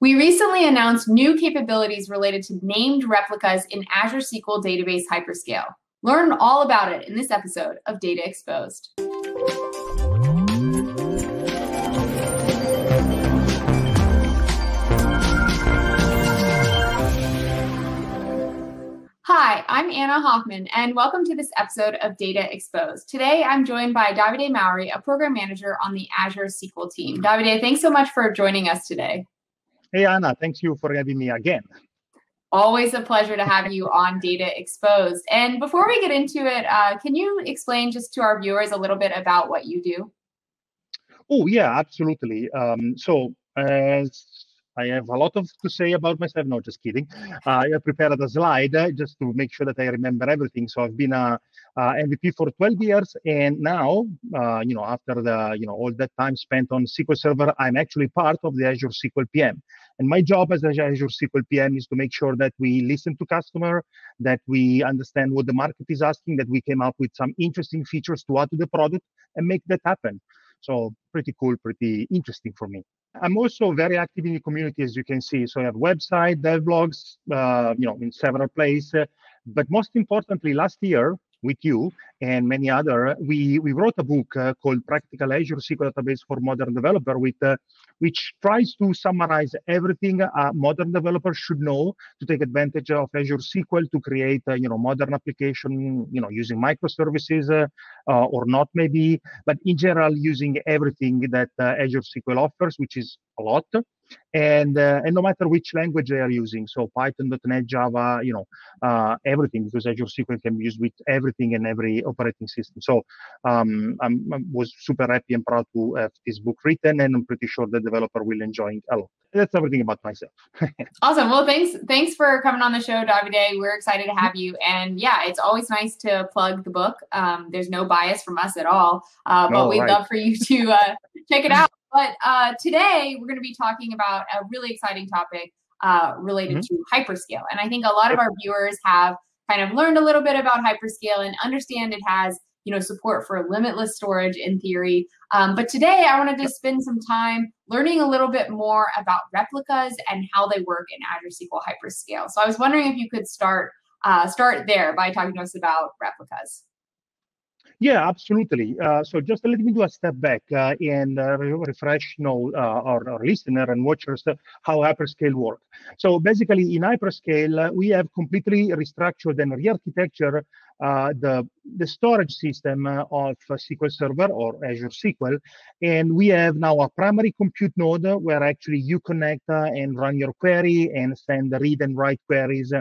We recently announced new capabilities related to named replicas in Azure SQL Database Hyperscale. Learn all about it in this episode of Data Exposed. Hi, I'm Anna Hoffman, and welcome to this episode of Data Exposed. Today, I'm joined by Davide Mauri, a program manager on the Azure SQL team. Davide, thanks so much for joining us today. Hey, Anna, thanks you for having me again. Always a pleasure to have you on Data Exposed. And before we get into it, uh, can you explain just to our viewers a little bit about what you do? Oh, yeah, absolutely. Um, so, as I have a lot of to say about myself. No, just kidding. Uh, I prepared a slide uh, just to make sure that I remember everything. So I've been a, a MVP for 12 years, and now, uh, you know, after the you know all that time spent on SQL Server, I'm actually part of the Azure SQL PM. And my job as Azure SQL PM is to make sure that we listen to customer, that we understand what the market is asking, that we came up with some interesting features to add to the product, and make that happen. So pretty cool, pretty interesting for me. I'm also very active in the community, as you can see. So I have website, dev blogs, uh, you know, in several places. But most importantly, last year, with you and many other, we, we wrote a book uh, called Practical Azure SQL Database for Modern Developer, with, uh, which tries to summarize everything a modern developer should know to take advantage of Azure SQL to create, uh, you know, modern application, you know, using microservices uh, uh, or not maybe, but in general, using everything that Azure SQL offers, which is a lot and uh, and no matter which language they are using so python net java you know uh, everything because azure sql can be used with everything and every operating system. So um, i was super happy and proud to have this book written and i'm pretty sure the developer will enjoy it a lot. That's everything about myself. Awesome. Well thanks thanks for coming on the show davide. We're excited to have you. And yeah it's always nice to plug the book. Um, there's no bias from us at all uh, but oh, we'd right. love for you to uh, check it out but uh, today we're going to be talking about a really exciting topic uh, related mm-hmm. to hyperscale. And I think a lot of our viewers have kind of learned a little bit about hyperscale and understand it has you know support for limitless storage in theory. Um, but today I wanted to spend some time learning a little bit more about replicas and how they work in Azure SQL Hyperscale. So I was wondering if you could start uh, start there by talking to us about replicas. Yeah, absolutely. Uh, so just let me do a step back uh, and uh, refresh you know, uh, our, our, listener and watchers uh, how hyperscale work. So basically in hyperscale, uh, we have completely restructured and re-architecture the, the storage system of SQL Server or Azure SQL. And we have now a primary compute node where actually you connect and run your query and send read and write queries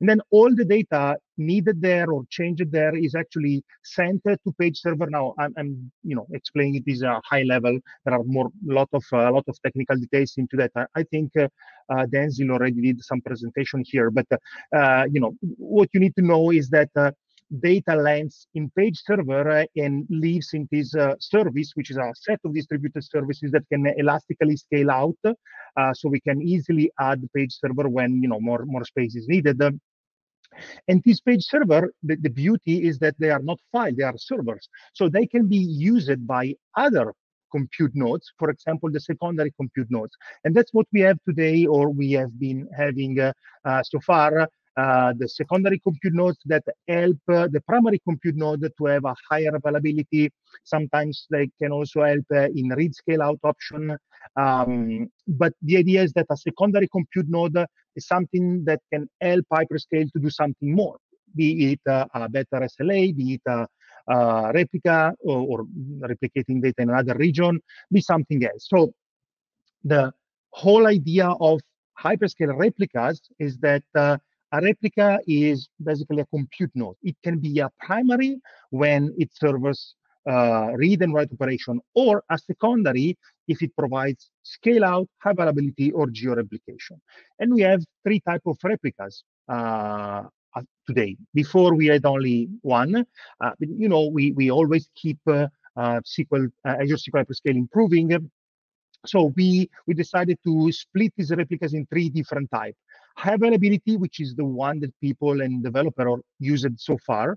and then all the data needed there or changed there is actually sent to page server. Now I'm, I'm you know explaining it is a high level. There are more lot of a uh, lot of technical details into that. I, I think uh, uh, Denzil already did some presentation here, but uh, you know what you need to know is that uh, data lands in page server uh, and lives in this uh, service, which is a set of distributed services that can elastically scale out. Uh, so we can easily add page server when you know more, more space is needed. And this page server, the, the beauty is that they are not files, they are servers. So they can be used by other compute nodes, for example, the secondary compute nodes. And that's what we have today, or we have been having uh, uh, so far. Uh, the secondary compute nodes that help uh, the primary compute node to have a higher availability. Sometimes they can also help uh, in read scale out option. Um, but the idea is that a secondary compute node is something that can help hyperscale to do something more, be it uh, a better SLA, be it a, replica or, or, replicating data in another region, be something else. So the whole idea of hyperscale replicas is that uh, a replica is basically a compute node. It can be a primary when it serves uh, read and write operation, or a secondary if it provides scale out, high availability, or geo replication. And we have three type of replicas uh, today. Before we had only one. Uh, you know, we we always keep uh, uh, SQL uh, Azure SQL Hyperscale improving. So we we decided to split these replicas in three different types high availability, which is the one that people and developer are used so far.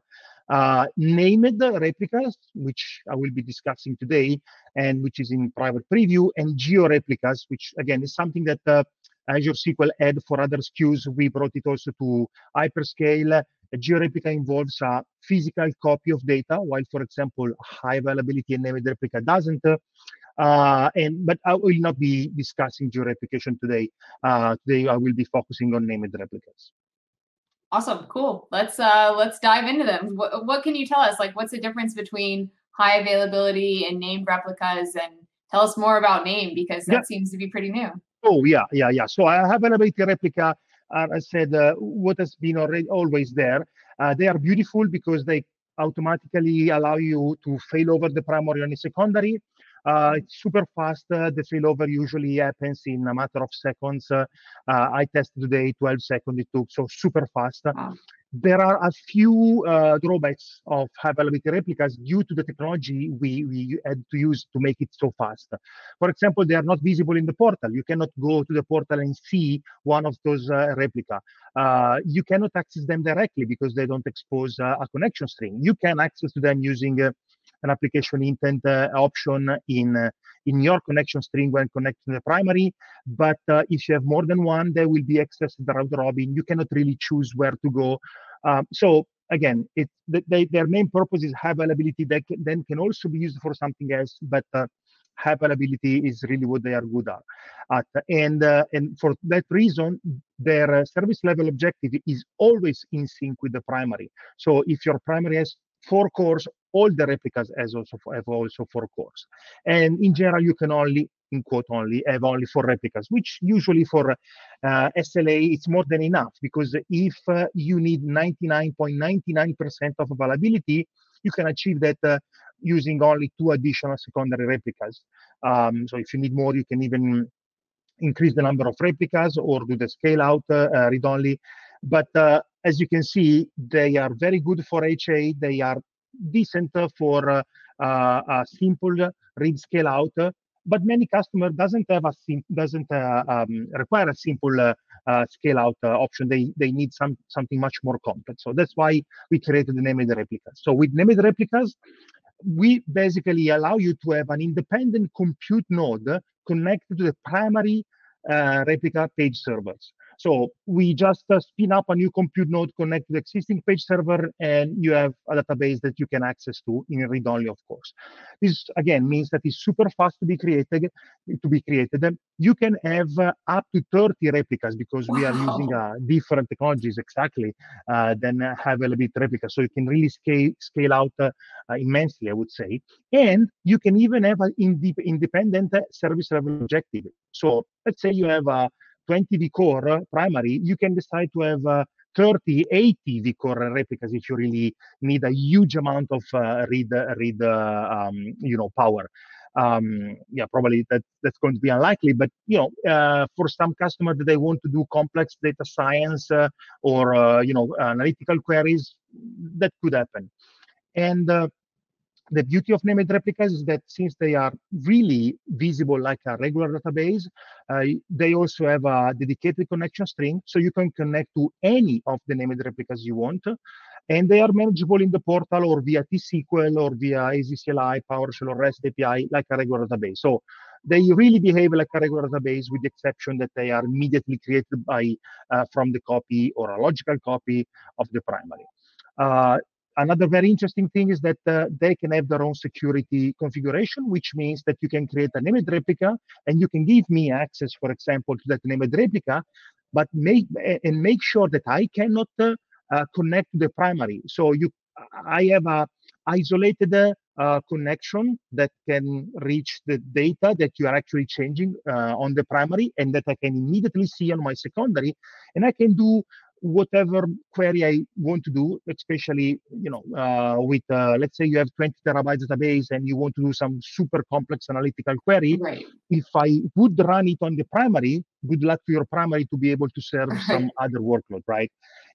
Uh, named replicas, which I will be discussing today, and which is in private preview, and geo replicas, which again is something that uh, Azure SQL add for other SKUs. We brought it also to Hyperscale. A GeoReplica involves a physical copy of data, while, for example, high availability and named replica doesn't. Uh, and but I will not be discussing GeoReplication today. Uh, today I will be focusing on named replicas. Awesome, cool. Let's uh, let's dive into them. What, what can you tell us? Like, what's the difference between high availability and named replicas? And tell us more about name because that yeah. seems to be pretty new. Oh yeah, yeah, yeah. So I have availability replica. Uh, I said uh, what has been already always there. Uh, they are beautiful because they automatically allow you to fail over the primary and the secondary. Uh, it's super fast. Uh, the failover usually happens in a matter of seconds. Uh, I tested today 12 seconds it took, so super fast. Wow. There are a few uh, drawbacks of high availability replicas due to the technology we, we had to use to make it so fast. For example, they are not visible in the portal. You cannot go to the portal and see one of those uh, replica. Uh, you cannot access them directly because they don't expose a connection string. You can access to them using an application intent uh, option in uh, in your connection string when connecting the primary. But uh, if you have more than one, there will be access to the round robin. You cannot really choose where to go. Um, so again, it they, their main purpose is high availability. That can, then can also be used for something else, but uh, high availability is really what they are good at. And uh, and for that reason, their uh, service level objective is always in sync with the primary. So if your primary has four cores all the replicas has also have also four cores. And in general, you can only, in quote only, have only four replicas, which usually for uh, SLA it's more than enough because if uh, you need 99.99% of availability, you can achieve that uh, using only two additional secondary replicas. Um, so if you need more, you can even increase the number of replicas or do the scale out uh, uh, read only. But uh, as you can see, they are very good for HA. They are decent for uh, uh, a simple read scale out but many customer doesn't have a sim- doesn't uh, um, require a simple scale out option. They they need some something much more complex. So that's why we created the named replicas. So with named replicas, we basically allow you to have an independent compute node connected to the primary replica page servers. So we just uh, spin up a new compute node, connect to the existing page server, and you have a database that you can access to in read-only, of course. This again means that it's super fast to be created. To be created, you can have uh, up to 30 replicas because wow. we are using uh, different technologies exactly uh, than high availability replicas. So you can really scale scale out uh, uh, immensely, I would say. And you can even have an independent service level objective. So let's say you have a 20 vCore primary, you can decide to have uh, 30, 80 vCore replicas if you really need a huge amount of uh, read, read, uh, um, you know, power. Um, yeah, probably that that's going to be unlikely. But you know, uh, for some customers that they want to do complex data science uh, or uh, you know analytical queries, that could happen. And the beauty of named replicas is that since they are really visible like a regular database, uh, they also have a dedicated connection string, so you can connect to any of the named replicas you want. And they are manageable in the portal or via T-SQL or via AZCLI, PowerShell, or REST API like a regular database. So they really behave like a regular database with the exception that they are immediately created by uh, from the copy or a logical copy of the primary. Uh, another very interesting thing is that uh, they can have their own security configuration, which means that you can create a named replica and you can give me access, for example, to that named replica, but make and make sure that I cannot uh, uh, connect to the primary. So you, I have a isolated uh, connection that can reach the data that you are actually changing uh, on the primary and that I can immediately see on my secondary. And I can do whatever query I want to do, especially you know uh, with uh, let's say you have 20 terabytes database and you want to do some super complex analytical query. Right. If I would run it on the primary, good luck to your primary to be able to serve some other workload, right?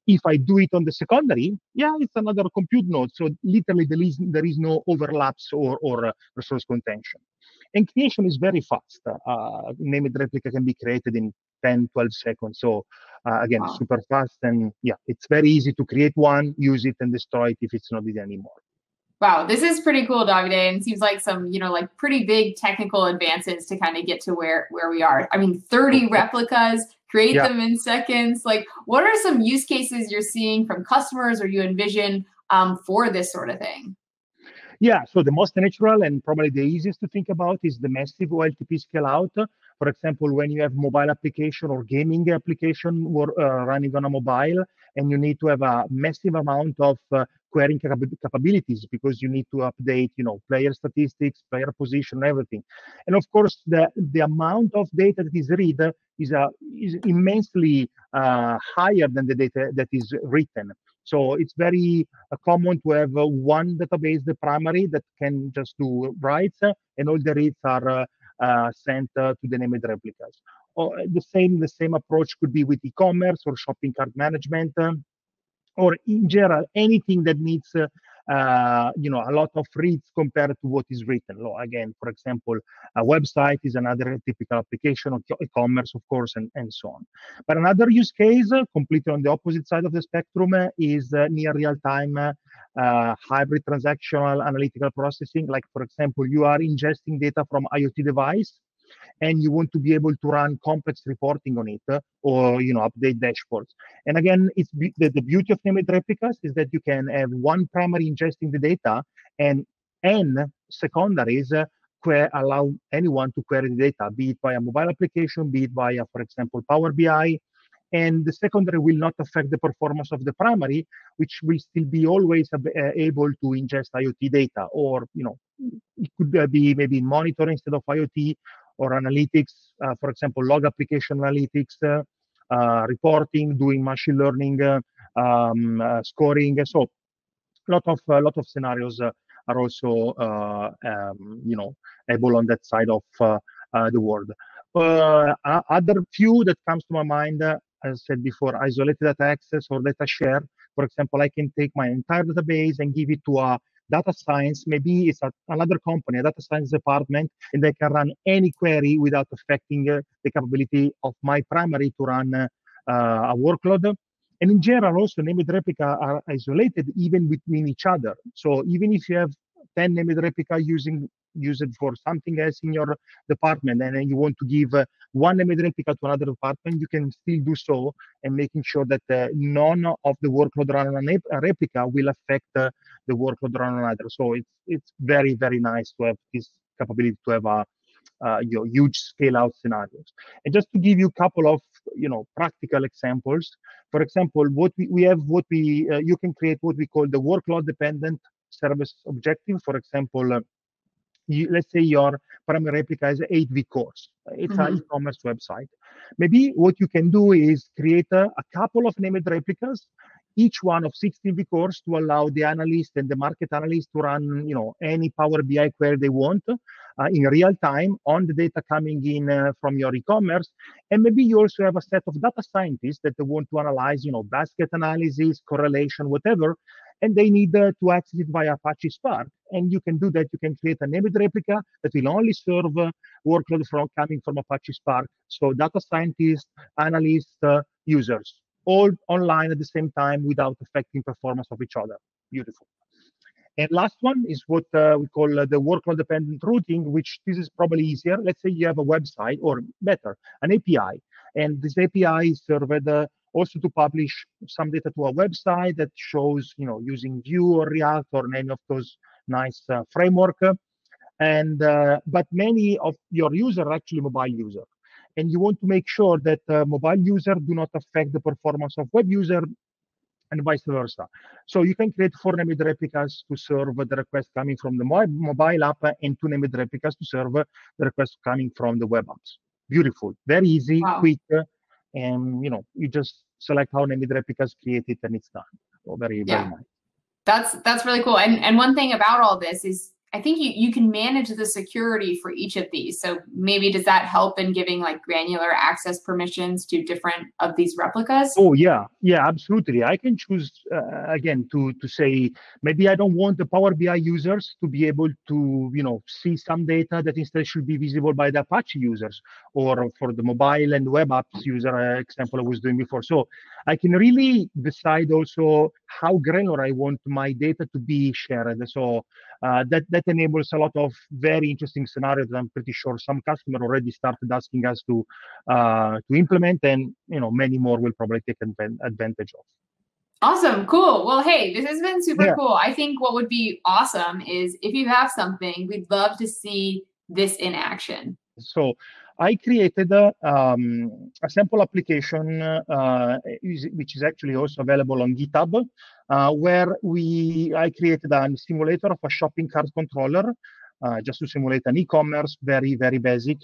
If I do it on the secondary, yeah, it's another compute node. So literally there is there is no overlaps or or uh, resource contention. And creation is very fast. Uh, named replica can be created in 10, 12 seconds. So uh, again, wow. super fast. And yeah, it's very easy to create one, use it and destroy it if it's not needed anymore. Wow, this is pretty cool, Davide, and seems like some, you know, like pretty big technical advances to kind of get to where where we are. I mean, 30 replicas create yeah. them in seconds. Like, what are some use cases you're seeing from customers or you envision um, for this sort of thing? Yeah, so the most natural and probably the easiest to think about is the massive OLTP scale out. For example, when you have mobile application or gaming application uh, running on a mobile, and you need to have a massive amount of uh, querying capabilities because you need to update, you know, player statistics, player position, everything. And of course, the the amount of data that is read is uh, is immensely uh, higher than the data that is written. So it's very uh, common to have uh, one database, the primary, that can just do writes, uh, and all the reads are uh, Uh, sent uh, to the named replicas. Or uh, the same, the same approach could be with e-commerce or shopping cart management um, or in general anything that needs uh, you know a lot of reads compared to what is written. So again for example a website is another typical application of e-commerce of course and, and so on. But another use case uh, completely on the opposite side of the spectrum uh, is uh, near real-time uh, hybrid transactional analytical processing. Like for example you are ingesting data from iot device and you want to be able to run complex reporting on it uh, or you know update dashboards and again it's the, the beauty of named replicas is that you can have one primary ingesting the data and n secondaries uh, que- allow anyone to query the data be it via a mobile application be it via for example power bi and the secondary will not affect the performance of the primary, which will still be always uh, able to ingest IoT data. Or, you know, it could uh, be maybe monitor instead of IoT, or analytics, uh, for example, log application analytics, uh, uh, reporting, doing machine learning, uh, um, uh, scoring. Uh, so, lot of a lot of scenarios are also um, you know able on that side of the world. other few that comes to my mind as I said before, isolated data access or data share. For example, I can take my entire database and give it to a data science, maybe it's a, another company, a data science department, and they can run any query without affecting uh, the capability of my primary to run uh, a workload. And in general, also named replica are isolated even between each other. So even if you have 10 named replica using use it for something else in your department and then you want to give uh, one named replica to another department, you can still do so and making sure that uh, none of the workload run on a replica will affect uh, the workload run on another. So it's it's very very nice to have this capability to have a uh, you know, huge scale out scenarios. And just to give you a couple of you know practical examples, for example, what we, we have what we uh, you can create what we call the workload dependent service objective. For example, uh, you, let's say your primary replica is 8 vCores. It's mm-hmm. an e-commerce website. Maybe what you can do is create a, a couple of named replicas, each one of 16 vCores to allow the analyst and the market analyst to run, you know, any Power BI query they want uh, in real time on the data coming in uh, from your e-commerce. And maybe you also have a set of data scientists that want to analyze, you know, basket analysis, correlation, whatever, and they need uh, to access it via Apache Spark. And you can do that. You can create a named replica that will only serve uh, workload from coming from Apache Spark. So data scientists, analysts, uh, users, all online at the same time without affecting performance of each other. Beautiful. And last one is what uh, we call uh, the workload dependent routing, which this is probably easier. Let's say you have a website, or better, an API, and this API is served uh, also to publish some data to a website that shows, you know, using Vue or React or any of those nice uh, framework. And uh, but many of your users are actually mobile user, and you want to make sure that uh, mobile user do not affect the performance of web user and vice versa. So you can create four named replicas to serve the request coming from the mobile app and two named replicas to serve the request coming from the web apps. Beautiful, very easy, wow. quick, and you know you just select how named replicas create it and it's done. So very yeah. very nice. That's that's really cool. And and one thing about all this is I think you, you can manage the security for each of these. So maybe does that help in giving like granular access permissions to different of these replicas? Oh yeah, yeah, absolutely. I can choose uh, again to to say maybe I don't want the Power BI users to be able to you know see some data that instead should be visible by the Apache users or for the mobile and web apps user uh, example I was doing before. So I can really decide also how granular I want my data to be shared. So uh, that that enables a lot of very interesting scenarios. I'm pretty sure some customer already started asking us to uh, to implement, and you know many more will probably take advantage of. Awesome, cool. Well, hey, this has been super yeah. cool. I think what would be awesome is if you have something, we'd love to see this in action. So I created a, um, a sample application, uh, which is actually also available on GitHub, uh, where we I created a simulator of a shopping cart controller, uh, just to simulate an e-commerce, very very basic.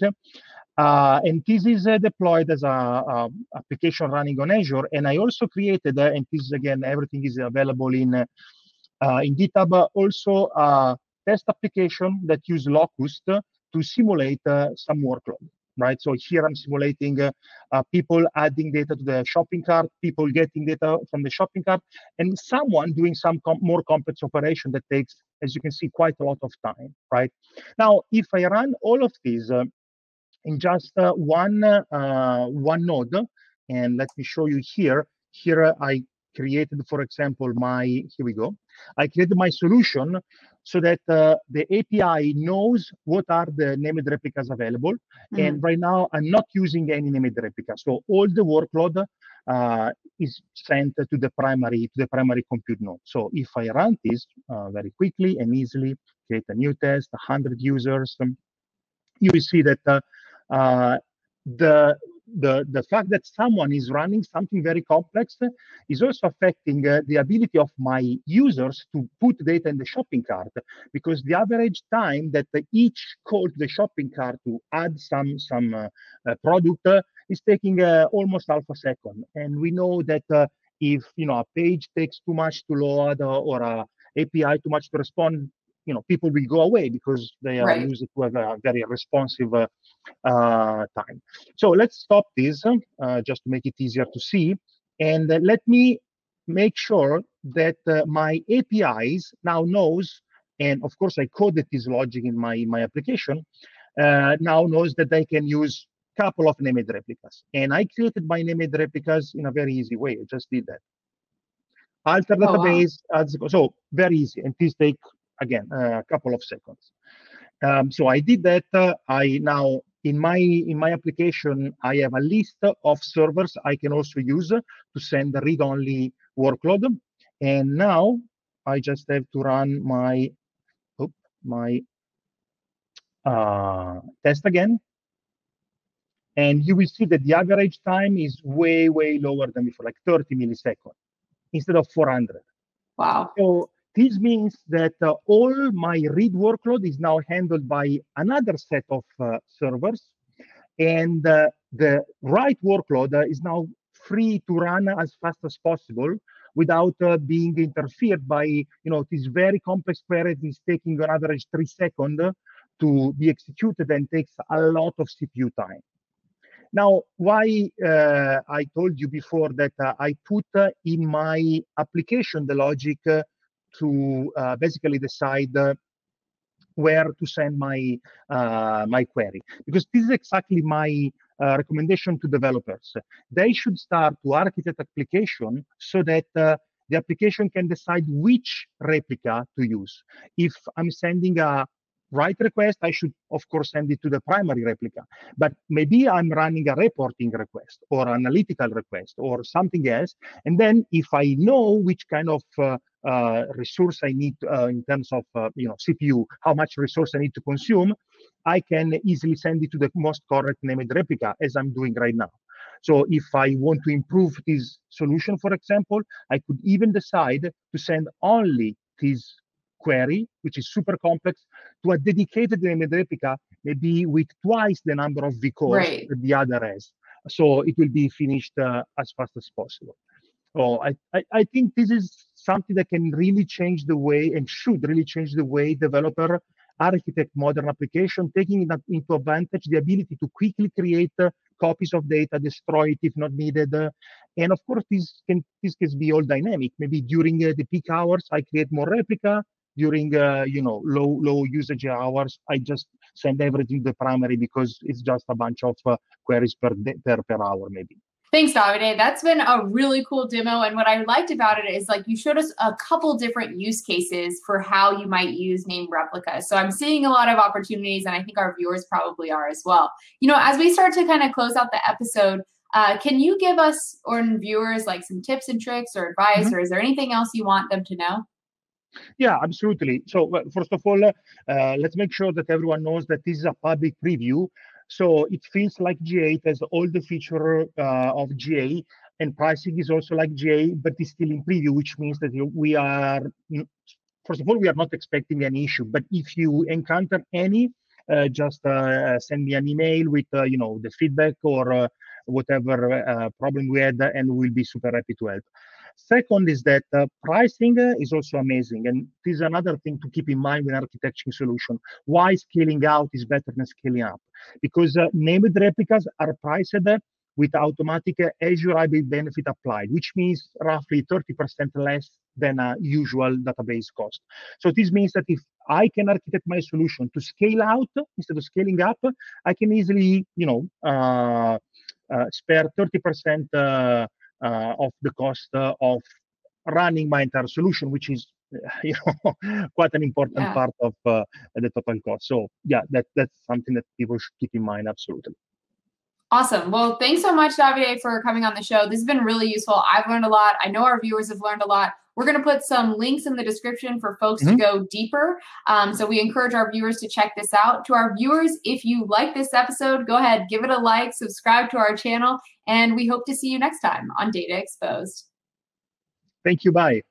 Uh, and this is uh, deployed as a, a, application running on Azure. And I also created, uh, and this is again, everything is available in in GitHub, also a test application that use Locust to simulate some workload right? So here I'm simulating uh, uh, people adding data to the shopping cart, people getting data from the shopping cart, and someone doing some com more complex operation that takes, as you can see, quite a lot of time, right? Now, if I run all of these uh, in just uh, one, uh, one node, and let me show you here, here I created, for example, my, here we go. I created my solution so that uh, the API knows what are the named replicas available. Mm. And right now, I'm not using any named replica. So all the workload uh, is sent to the primary to the primary compute node. So if I run this uh, very quickly and easily, create a new test, 100 users, um, you will see that uh, uh, the the, the fact that someone is running something very complex is also affecting uh, the ability of my users to put data in the shopping cart because the average time that each call to the shopping cart to add some some uh, uh, product uh, is taking uh, almost half a second. And we know that uh, if you know a page takes too much to load or a API too much to respond you know people will go away because they are right. used to have a very responsive uh, uh, time. So let's stop this uh, just to make it easier to see, and uh, let me make sure that uh, my APIs now knows, and of course I coded this logic in my my application. Uh, now knows that they can use couple of named replicas, and I created my named replicas in a very easy way. I just did that alter database oh, wow. so very easy and this take again a couple of seconds. Um, so I did that. Uh, I now in my in my application I have a list of servers I can also use to send read-only workload. And now I just have to run my my uh, test again. And you will see that the average time is way, way lower than before, like 30 milliseconds instead of 400. Wow. So this means that uh, all my read workload is now handled by another set of uh, servers, and uh, the write workload uh, is now free to run as fast as possible without uh, being interfered by, you know, this very complex query is taking on average three seconds to be executed and takes a lot of CPU time. Now, why uh, I told you before that I put in my application the logic to uh, basically decide uh, where to send my uh, my query. Because this is exactly my uh, recommendation to developers. They should start to architect application so that uh, the application can decide which replica to use. If i'm sending a write request, I should, of course, send it to the primary replica. But maybe I'm running a reporting request or analytical request or something else. And then if I know which kind of uh, uh, resource I need uh, in terms of, uh, you know, CPU, how much resource I need to consume, I can easily send it to the most correct named replica as I'm doing right now. So if I want to improve this solution, for example, I could even decide to send only this query, which is super complex, to a dedicated named replica, maybe with twice the number of vcores right. that the other has. So it will be finished uh, as fast as possible. So I, I, I, think this is something that can really change the way and should really change the way developer architect modern application, taking into advantage the ability to quickly create uh, copies of data, destroy it if not needed. Uh, and of course, this can this can be all dynamic. Maybe during uh, the peak hours, I create more replica during uh, you know low low usage hours i just send everything to the primary because it's just a bunch of uh, queries per, per per hour maybe Thanks, Davide. That's been a really cool demo. And what I liked about it is like you showed us a couple different use cases for how you might use name replica. So I'm seeing a lot of opportunities, and I think our viewers probably are as well. You know, as we start to kind of close out the episode, uh, can you give us or viewers like some tips and tricks or advice, mm-hmm. or is there anything else you want them to know? Yeah, absolutely. So first of all, uh, let's make sure that everyone knows that this is a public preview. So it feels like GA. It has all the feature uh, of GA, and pricing is also like GA, but it's still in preview, which means that we are, first of all, we are not expecting any issue. But if you encounter any, uh, just uh, send me an email with, uh, you know, the feedback or uh, whatever problem we had, and we'll be super happy to help. Second is that uh, pricing is also amazing. And this is another thing to keep in mind when architecting solution. Why scaling out is better than scaling up? Because uh, named replicas are priced with automatic Azure Hybrid benefit applied, which means roughly 30% less than a usual database cost. So this means that if I can architect my solution to scale out instead of scaling up, I can easily, you know, uh, uh, spare 30% uh, uh, of the cost of running my entire solution, which is you know quite an important yeah. part of uh, the total cost. So yeah, that that's something that people should keep in mind. Absolutely. Awesome. Well, thanks so much, Davide, for coming on the show. This has been really useful. I've learned a lot. I know our viewers have learned a lot. We're going to put some links in the description for folks mm-hmm. to go deeper. Um, so we encourage our viewers to check this out. To our viewers, if you like this episode, go ahead, give it a like, subscribe to our channel, and we hope to see you next time on Data Exposed. Thank you. Bye.